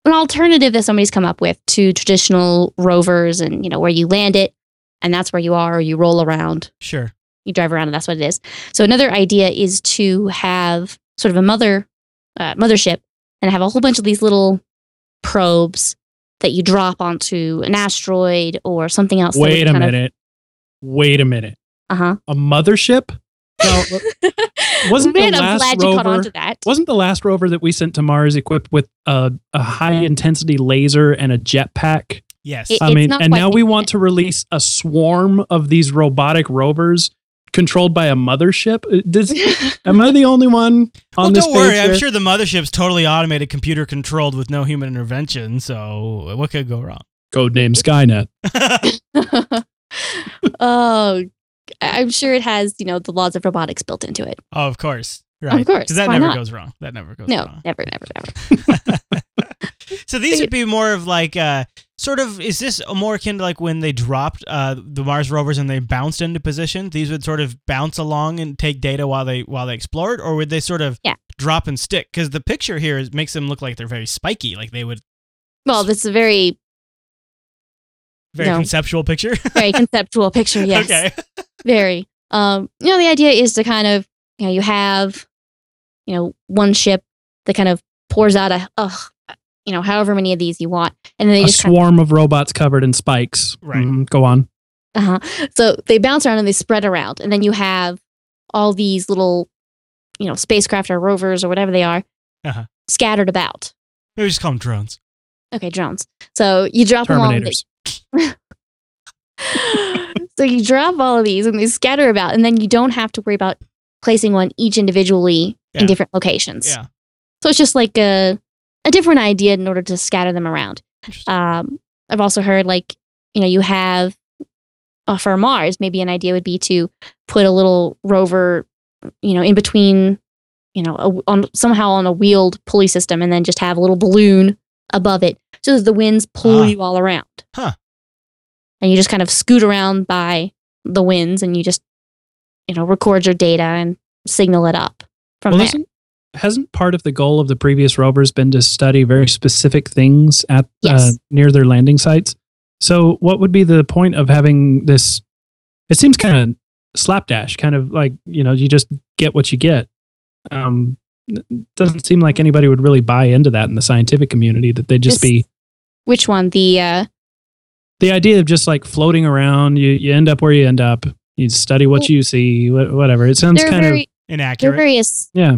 an alternative that somebody's come up with to traditional rovers and you know where you land it and that's where you are or you roll around sure. you drive around and that's what it is so another idea is to have sort of a mother uh, mothership and have a whole bunch of these little probes that you drop onto an asteroid or something else Wait a kind of- minute. Wait a minute. uh-huh A mothership? No, Wasn't the Man, I'm last glad you caught on rover- to that wasn't the last rover that we sent to Mars equipped with a, a high intensity laser and a jetpack? Yes. It- I mean, and now we want to release a swarm of these robotic rovers controlled by a mothership. Uh, Does, am I the only one on well, this don't worry. page I'm sure the mothership's totally automated, computer controlled with no human intervention. So what could go wrong? Codename Skynet. oh i'm sure it has you know the laws of robotics built into it oh, of course. Right. course, Because that why never not? goes wrong. That never goes wrong. no wrong. never never never so these would be more of like uh sort of is this more akin to like when they dropped uh the Mars rovers and they bounced into position? These would sort of bounce along and take data while they while they explored, or would they sort of Yeah. drop and stick? Because the picture here is, makes them look like they're very spiky, like they would well this is a very very No. conceptual picture. very conceptual picture yes okay. very um you know the idea is to kind of you know you have you know one ship that kind of pours out a ugh, you know however many of these you want and then they A just kind swarm of robots covered in spikes. Right. Mhm, go on. uh-huh. so they bounce around and they spread around and then you have all these little you know spacecraft or rovers or whatever they are Uh-huh. scattered about Maybe just call them drones. okay drones so you drop them all in the- Terminators. so you drop all of these and they scatter about, and then you don't have to worry about placing one each individually Yeah. in different locations. Yeah. So it's just like a a different idea in order to scatter them around. Um, I've also heard like you know you have uh, for Mars maybe an idea would be to put a little rover you know in between you know a, on somehow on a wheeled pulley system and then just have a little balloon above it so that the winds pull Ah. you all around. Huh. And you just kind of scoot around by the winds and you just you know record your data and signal it up from well, there. hasn't part of the goal of the previous rovers been to study very specific things at uh, near their landing sites? So, what would be the point of having this? It seems kind of slapdash, kind of like you know, you just get what you get. Um, doesn't seem like anybody would really buy into that in the scientific community. That they'd just This- be Which one? The uh, the idea of just like floating around. You you end up where you end up. You study what Well- you see, whatever. It sounds they're kind of very they're Inaccurate. various. yeah.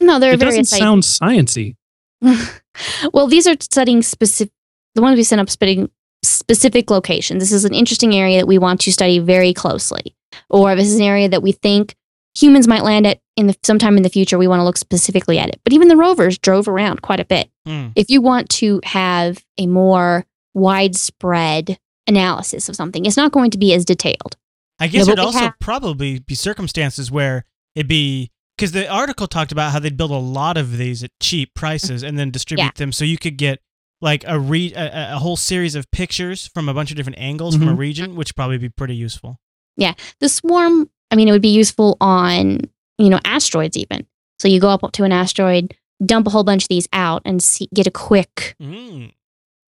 No, they're It doesn't various. sound sciency. well, these are studying specific. The ones we sent up studying specific locations. This is an interesting area that we want to study very closely, or this is an area that we think humans might land at in the sometime in the future. We want to look specifically at it. But even the rovers drove around quite a bit. Hmm. If you want to have a more widespread analysis of something, it's not going to be as detailed. I guess Yeah, it'd also have- probably be circumstances where it'd be because the article talked about how they'd build a lot of these at cheap prices and then distribute Yeah. them, so you could get like a re a, a- a whole series of pictures from a bunch of different angles from a Mhm. region, which probably be pretty useful. Yeah, the swarm i mean it would be useful on you know asteroids even so you go up to an asteroid dump a whole bunch of these out and see, get a quick Mm.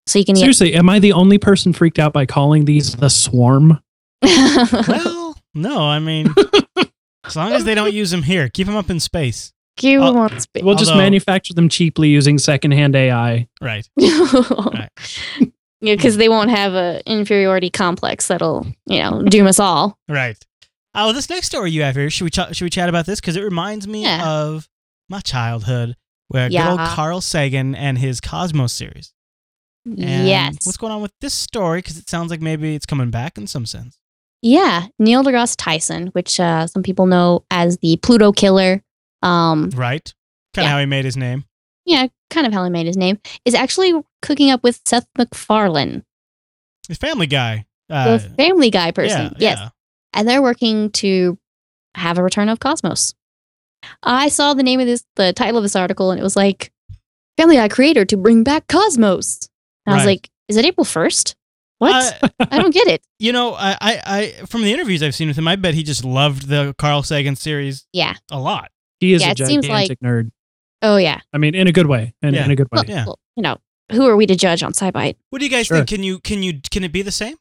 So you can get Seriously, am I the only person freaked out by calling these the swarm? Well, no, I mean, as long as they don't use them here, keep them up in space. You Uh, won't speak. We'll just manufacture them cheaply using secondhand AI. Right. yeah, because they won't have a inferiority complex that'll you know doom us all. Right. Oh, this next story you have here, should we ch- should we chat about this? Because it reminds me Yeah. of my childhood, where good old Carl Sagan and his Cosmos series. And yes. What's going on with this story? Because it sounds like maybe it's coming back in some sense. Yeah, Neil deGrasse Tyson, which uh, some people know as the Pluto killer. Um, Right. Kind of Yeah. how he made his name. yeah, kind of how he made his name, is actually cooking up with Seth MacFarlane, His Family Guy. Uh, the Family Guy person. Yeah, yes, yeah. and they're working to have a return of Cosmos. I saw the name of this, the title of this article, and it was like Family Guy creator to bring back Cosmos. And I was like, is it April first? What? Uh, I don't get it. you know, I, I, I, from the interviews I've seen with him, I bet he just loved the Carl Sagan series Yeah. a lot. He is Yeah, a it seems gigantic like- nerd. Oh yeah. I mean, in a good way. In, Yeah. in a good way. Yeah. Well, you know, who are we to judge on SciByte? What do you guys Sure. think? Can you, can you, can it be the same?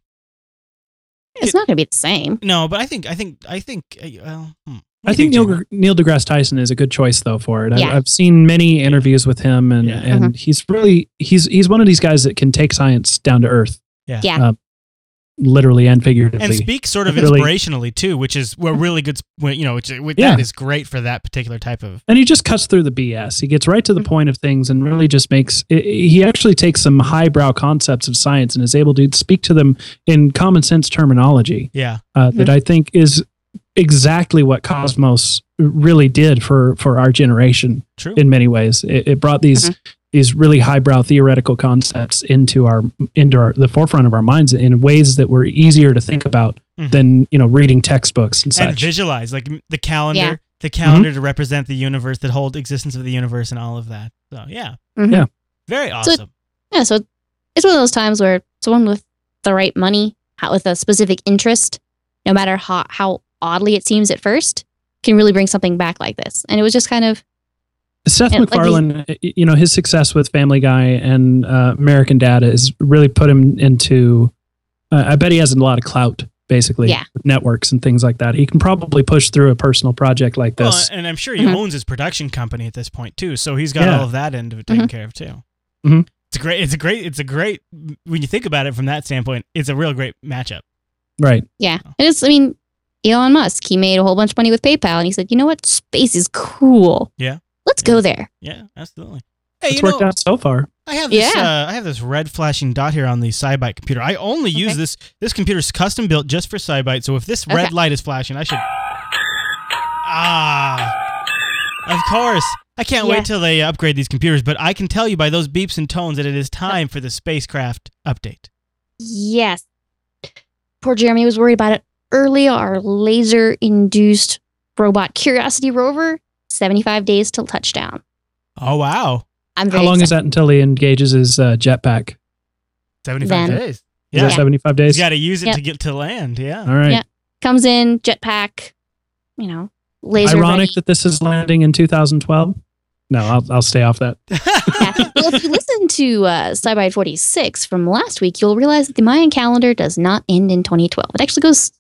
It's not going to be the same. No, but I think, I think, I think, uh, well, hmm. What I think Neil, Jamie? Neil deGrasse Tyson is a good choice though for it. I've, Yeah. I've seen many interviews with him, and Yeah. and he's really he's he's one of these guys that can take science down to earth. Yeah. Yeah. Uh, literally and figuratively. and speak sort of Really- inspirationally too, which is a really good. You know, which which- Yeah. that is great for that particular type of. and he just cuts through the BS. He gets right to the Mhm. point of things and really just makes. i- i- He actually takes some highbrow concepts of science and is able to speak to them in common sense terminology. Yeah, uh, that I think is exactly what Cosmos really did for for our generation true. in many ways. It, it brought these Mhm. these really highbrow theoretical concepts into our into our the forefront of our minds in ways that were easier to think about Mhm. than you know reading textbooks and and such. visualize like the calendar, Yeah. the calendar to represent the universe, that whole existence of the universe, and all of that. So yeah, Mhm. Yeah. very So- awesome. Yeah, so it's one of those times where someone with the right money, with a specific interest, no matter how, how oddly it seems at first, can really bring something back like this. And it was just kind of Seth Yeah, like MacFarlane, you know, his success with Family Guy and uh, American Dad has really put him into. Uh, I bet he has a lot of clout, basically, Yeah. with networks and things like that. He can probably push through a personal project like Well, this. and I'm sure he Mhm. owns his production company at this point too, so he's got Yeah. all of that end of it taken Mhm. care of too. Mhm. It's a great. It's a great. It's a great. When you think about it from that standpoint, it's a real great matchup. right. yeah. And it's I mean, Elon Musk, he made a whole bunch of money with PayPal and he said, you know what? Space is cool. Yeah. Let's go there. Yeah, absolutely. Hey, It's you worked know, out so far. I have this. Yeah. Uh, I have this red flashing dot here on the SciByte computer. I only use this. This computer is custom built just for SciByte. So if this red light is flashing, I should. Ah, of course. I can't Yeah. wait till they upgrade these computers. But I can tell you by those beeps and tones that it is time for the spacecraft update. Yes. Poor Jeremy was worried about it earlier. Our laser induced robot Curiosity rover, 75 days till touchdown. Oh wow, I'm How very long is that until he engages his uh, jetpack? seventy-five Then- days. Is that Yeah. 75 You days? got to use it Yep. to get to land. Yeah. All right. Yeah. Comes in, jetpack, you know, laser Ironic ready. that this is landing in 2012. No, I'll, I'll stay off that. Yeah. well, if you listen to uh, SciByte 46 from last week, you'll realize that the Mayan calendar does not end in 2012. It actually goes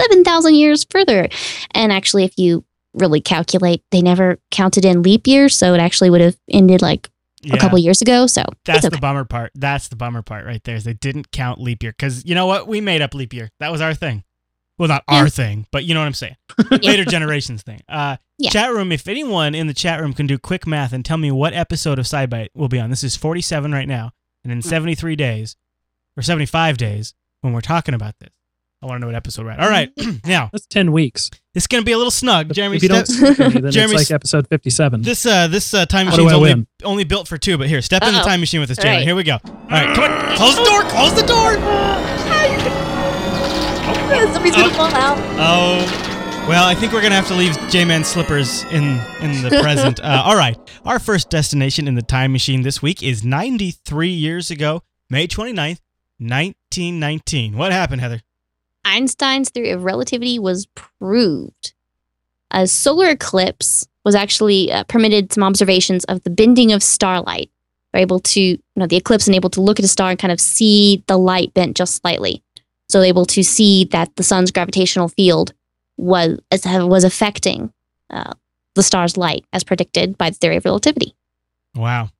7,000 years further. And actually, if you really calculate, they never counted in leap years. So it actually would have ended like Yeah. a couple years ago. So That's okay. the bummer part. That's the bummer part right there. Is they didn't count leap year because you know what? We made up leap year. That was our thing. Well, not our thing, but you know what I'm saying. Later generations thing. Uh, Yeah. Chat room. If anyone in the chat room can do quick math and tell me what episode of SciByte will be on. This is 47 right now, and in 73 days or 75 days when we're talking about this, I want to know what episode we're at. All right, now That's 10 weeks. it's gonna be a little snug, Jeremy. if you don't step- skip any, then Jeremy's- it's like episode 57. This uh this uh, time How do machine's I only win? only built for two, but here, step in the Uh-oh. time machine with us, All Jeremy. right. Here we go. All right, come on, close the door, close the door. Somebody's gonna fall out. Oh, well, I think we're gonna have to leave J-Man's slippers in in the present. Uh, all right, our first destination in the time machine this week is 93 years ago, May 29th, 1919. What happened, Heather? Einstein's theory of relativity was proved. A solar eclipse was actually uh, permitted some observations of the bending of starlight. They're able to, you know, the eclipse and able to look at a star and kind of see the light bent just slightly. So able to see that the sun's gravitational field was was affecting uh, the star's light as predicted by the theory of relativity. Wow.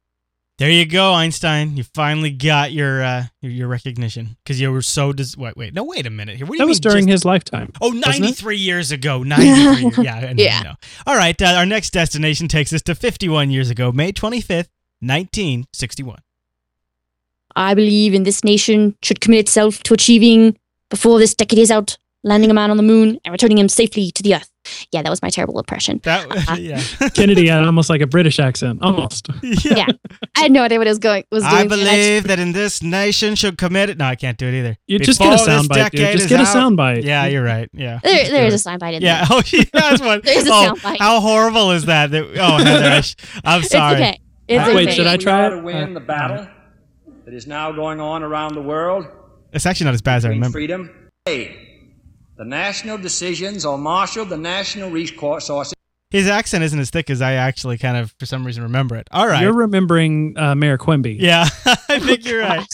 There you go, Einstein. You finally got your uh, your, your recognition because you were so dis- wait wait no wait a minute here. What do you that was mean during just- his lifetime. Oh, 93 years ago. 93 years. Yeah. I know, Yeah. I know. All right. Uh, our next destination takes us to 51 years ago, May 25th, 1961. I believe in this nation should commit itself to achieving before this decade is out, landing a man on the moon and returning him safely to the earth. Yeah, that was my terrible impression. That yeah. Kennedy had almost like a British accent. Almost. Yeah. I had no idea what I was going was doing. I and just- believe that in this nation should commit it. No, I can't do it either. You just get a soundbite, Just is get a soundbite. Yeah, you're right. Yeah. there, there is a soundbite in Yeah. there. Oh, yeah. That's one. There's a oh, soundbite. how horrible is that? that oh, Heather, I sh- I'm It's sorry. okay. It's Uh, wait, okay. should I try to it? win the battle that is now going on around the world It's actually not as bad as I remember. freedom. Hey, the national decisions on marshal the national resources. His accent isn't as thick as I actually kind of, for some reason, remember it. All right. You're remembering uh, Mayor Quimby. Yeah, I think you're right.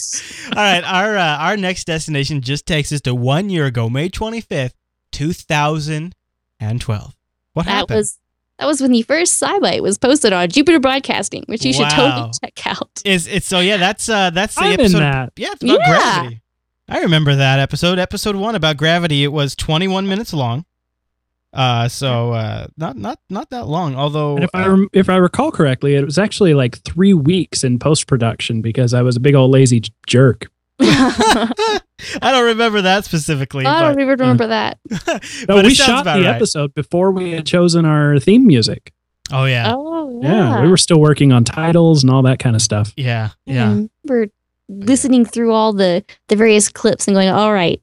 All right, our uh, our next destination just takes us to one year ago, May 25th, 2012. What That happened? was that was when the first SciByte was posted on Jupiter Broadcasting, which you should totally check out. Is it's so yeah, that's uh that's the I'm in episode. that. Yeah, it's about Yeah. gravity. I remember that episode, episode one about gravity. It was 21 minutes long. Uh, so uh, not not not that long. Although And if I uh, rem- if I recall correctly, it was actually like three weeks in post production because I was a big old lazy j- jerk. I I don't remember that specifically. I don't but, even remember that. but No, it we shot the right. episode before we had chosen our theme music. Oh yeah, Oh Yeah. yeah. we were still working on titles and all that kind of stuff. yeah, I yeah. remember listening through all the the various clips and going, all right.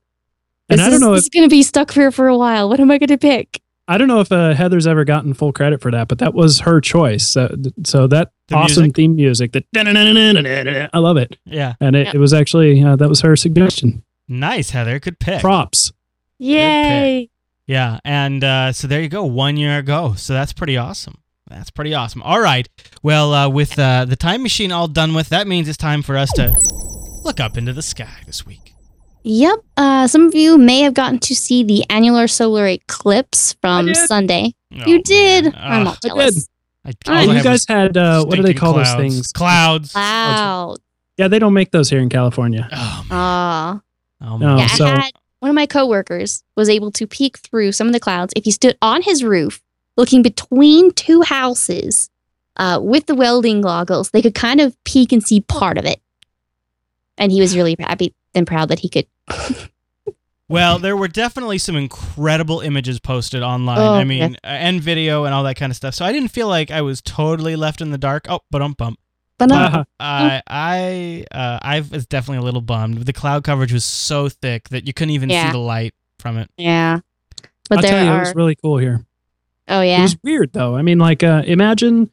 And This I don't is, know this if is going to be stuck here for a while. What am I going to pick? I don't know if uh, Heather's ever gotten full credit for that, but that was her choice. So, so that The awesome music? theme music, that I love it, Yeah. and it, Yep. it was actually uh, that was her suggestion. Nice, Heather. Good pick. Props. Yay! Yeah, and uh, so there you go, one year ago. So that's pretty awesome. That's pretty awesome. All right. Well, uh, with uh, the time machine all done with, that means it's time for us to look up into the sky this week. Yep. Uh, some of you may have gotten to see the annular solar eclipse from did. Sunday. Oh, you did. man. I'm all Ugh, I jealous. I, Oh, I you guys had uh, what do they stinking call those things? Clouds. Wow. Yeah, they don't make those here in California. Oh, man. Oh, No, man. yeah, so- I had one of my coworkers was able to peek through some of the clouds if he stood on his roof looking between two houses uh, with the welding goggles. They could kind of peek and see part of it, and he was really happy and proud that he could. Well, there were definitely some incredible images posted online. Oh, I mean, yeah. uh, and video and all that kind of stuff. So I didn't feel like I was totally left in the dark. Oh, but um bump. But no, Uh, I I uh, I was definitely a little bummed. The cloud coverage was so thick that you couldn't even see the light from it. yeah, but I'll there tell you, are. it was really cool here. Oh It yeah, was weird though. I mean, like uh, imagine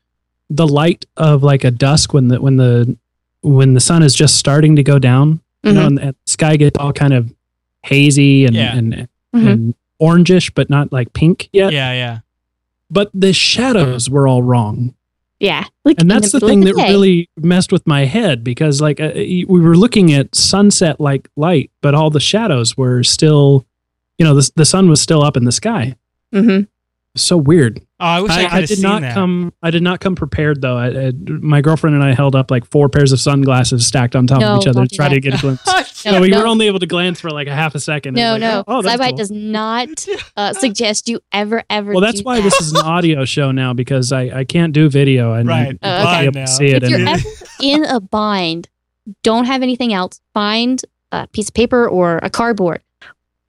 the light of like a dusk when the when the when the sun is just starting to go down, you know, Mhm. and, and the sky gets all kind of hazy and Yeah. and, Mhm. and orangish, but not like pink yet. Yeah, yeah. But the shadows were all wrong, Yeah. Like and that's the, middle thing that day. really messed with my head because like uh, we were looking at sunset like light, but all the shadows were still, you know, the the sun was still up in the sky. So weird. Oh, I wish I, I, I did seen not that. come. I did not come prepared though. I, I, my girlfriend and I held up like four pairs of sunglasses stacked on top No, of each other don't to try that. to get a glimpse. No, so we no. were only able to glance for like a half a second. No, like, no. Oh, that's Sci-Fi cool. does not uh, suggest you ever, ever. Well, that's do why that. this is an audio show now because I, I can't do video. I Right. need to be okay. able to see it. If you're ever in a bind, don't have anything else. Find a piece of paper or a cardboard.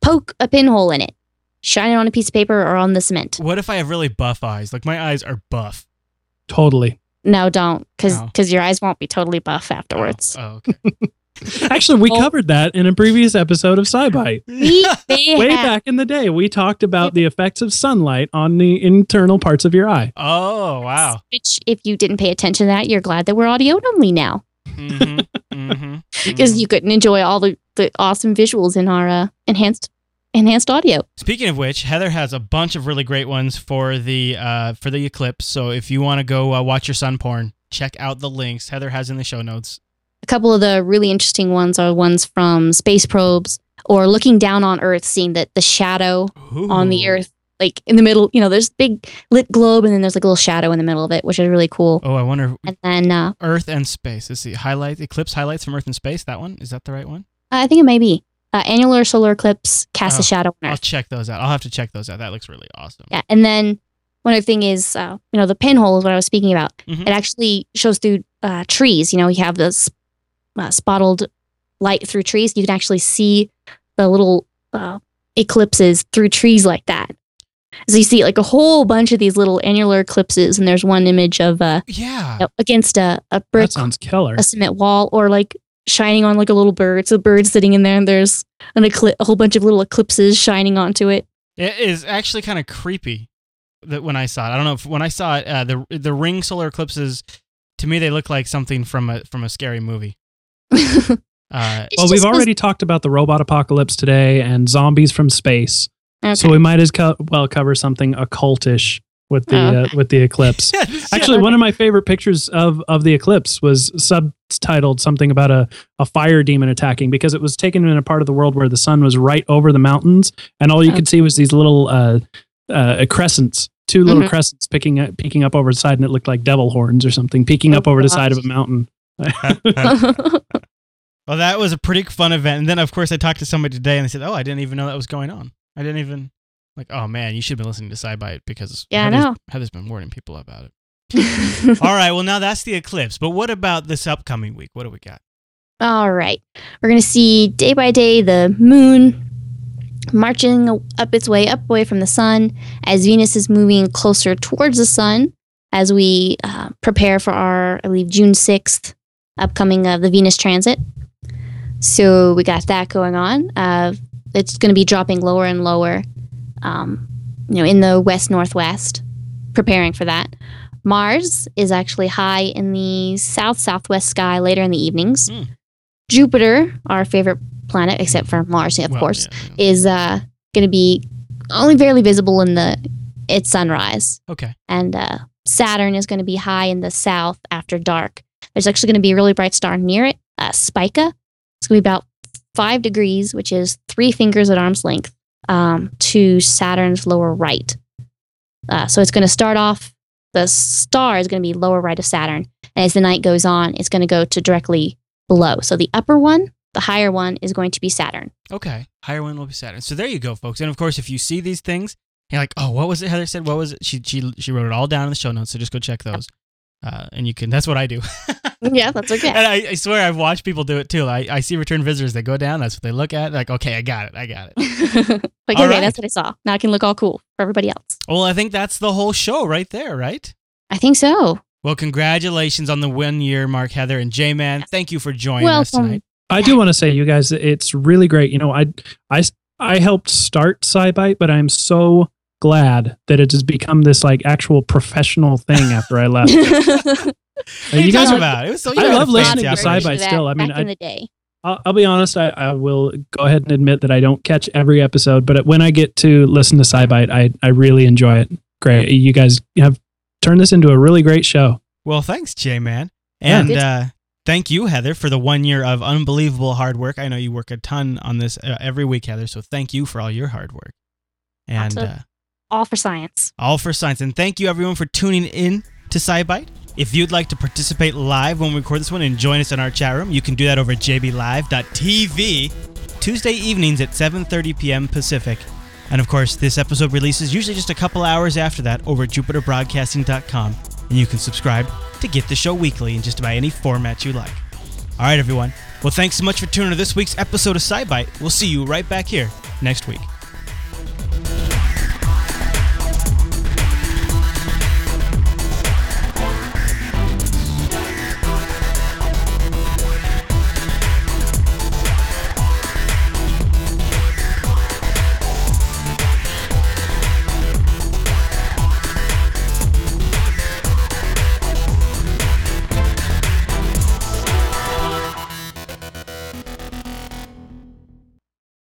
Poke a pinhole in it. Shine it on a piece of paper or on the cement. What if I have really buff eyes? Like my eyes are buff. totally. No, don't, because Oh. your eyes won't be totally buff afterwards. Oh, okay. Actually, we Well- covered that in a previous episode of SciByte. We Way have- back in the day, we talked about the effects of sunlight on the internal parts of your eye. oh, wow. Which, if you didn't pay attention to that, you're glad that we're audio only now hmm hmm because you couldn't enjoy all the, the awesome visuals in our uh, enhanced enhanced audio. Speaking of which, Heather has a bunch of really great ones for the uh, for the eclipse. So if you want to go uh, watch your sun porn, check out the links Heather has in the show notes. A couple of the really interesting ones are ones from space probes or looking down on Earth, seeing that the shadow on the Earth, like in the middle, you know, there's big lit globe and then there's like a little shadow in the middle of it, which is really cool. Oh, I wonder. And then uh, Earth and space. Let's see. Highlight eclipse highlights from Earth and space. That one is that the right one? I think it may be uh, annular solar eclipse casts Oh, a shadow on I'll check those out. I'll have to check those out. That looks really awesome. Yeah, and then one other thing is, uh, you know, the pinhole is what I was speaking about. Mhm. It actually shows through uh, trees. You know, you have this uh, spotted light through trees. You can actually see the little uh, eclipses through trees like that. So you see like a whole bunch of these little annular eclipses, and there's one image of uh, Yeah. you know, against a, a brick, That sounds killer. a cement wall, or like shining on like a little bird. So the bird's sitting in there, and there's an eclipse, a whole bunch of little eclipses shining onto it. It is actually kind of creepy that when I saw it. I don't know if when I saw it, uh, the the ring solar eclipses to me they look like something from a from a scary movie. Uh, Well, we've already talked about the robot apocalypse today and zombies from space, Okay. so we might as co- well cover something occultish with the Oh, uh, with the eclipse. Actually, one of my favorite pictures of of the eclipse was subtitled something about a, a fire demon attacking because it was taken in a part of the world where the sun was right over the mountains, and all you could see was these little uh, uh, crescents, two little Mhm. crescents picking up, peeking up over the side, and it looked like devil horns or something peeking Oh, up over the side of a mountain. well, that was a pretty fun event. And then of course I talked to somebody today and they said, "Oh, I didn't even know that was going on. I didn't even like. Oh man, you should have been listening to SciByte because Yeah, I Heather's, know. Heather's been warning people about it. All right, well now that's the eclipse. But what about this upcoming week? What do we got? All right. We're going to see day by day the moon marching up its way up away from the sun as Venus is moving closer towards the sun as we uh, prepare for our, I believe, June 6th upcoming of the Venus transit. So we got that going on. Uh, it's going to be dropping lower and lower, um, you know, in the west northwest, preparing for that. Mars is actually high in the south southwest sky later in the evenings. Hmm. Jupiter, our favorite planet, except for Mars, of Well, course, yeah, yeah. is uh, going to be only barely visible in the its sunrise, Okay. and uh, Saturn is going to be high in the south after dark. There's actually going to be a really bright star near it, uh, Spica. It's going to be about five degrees, which is three fingers at arm's length, um, to Saturn's lower right. Uh, so it's going to start off. The star is going to be lower right of Saturn, and as the night goes on, it's going to go to directly below. So the upper one, the higher one, is going to be Saturn. Okay. Higher one will be Saturn. So there you go, folks. And of course, if you see these things, you're like, oh, what was it? Heather said, what was it? She she she wrote it all down in the show notes. So just go check those. Uh, and you can. That's what I do. yeah, that's okay. and I, I swear I've watched people do it too. I, I see return visitors. They go down. That's what they look at. Like, okay, I got it. I got it. like, All okay, right. that's what I saw. Now I can look all cool for everybody else. Well, I think that's the whole show right there, right? I think so. Well, congratulations on the one year mark, Heather and J Man. Thank you for joining us tonight. I do want to say, you guys, it's really great. You know, I I I helped start SciByte, but I'm so glad that it has become this like actual professional thing after I left. What are you you guys are- about? It was so. you I love listening to operation. SciByte still. I mean, back I- in the day. I'll, I'll be honest. I, I will go ahead and admit that I don't catch every episode, but when I get to listen to SciByte, I I really enjoy it. Great, you guys have turned this into a really great show. Well, thanks, J Man. And Good. uh, thank you, Heather, for the one year of unbelievable hard work. I know you work a ton on this uh, every week, Heather. So thank you for all your hard work. And Lots of- uh, All for science. all for science. And thank you, everyone, for tuning in to SciByte. If you'd like to participate live when we record this one and join us in our chat room, you can do that over at jblive.tv Tuesday evenings at 7:30 p.m. Pacific. And of course, this episode releases usually just a couple hours after that over at jupiterbroadcasting.com, and you can subscribe to get the show weekly in just about any format you like. All right, everyone. Well, thanks so much for tuning to this week's episode of SciByte. We'll see you right back here next week.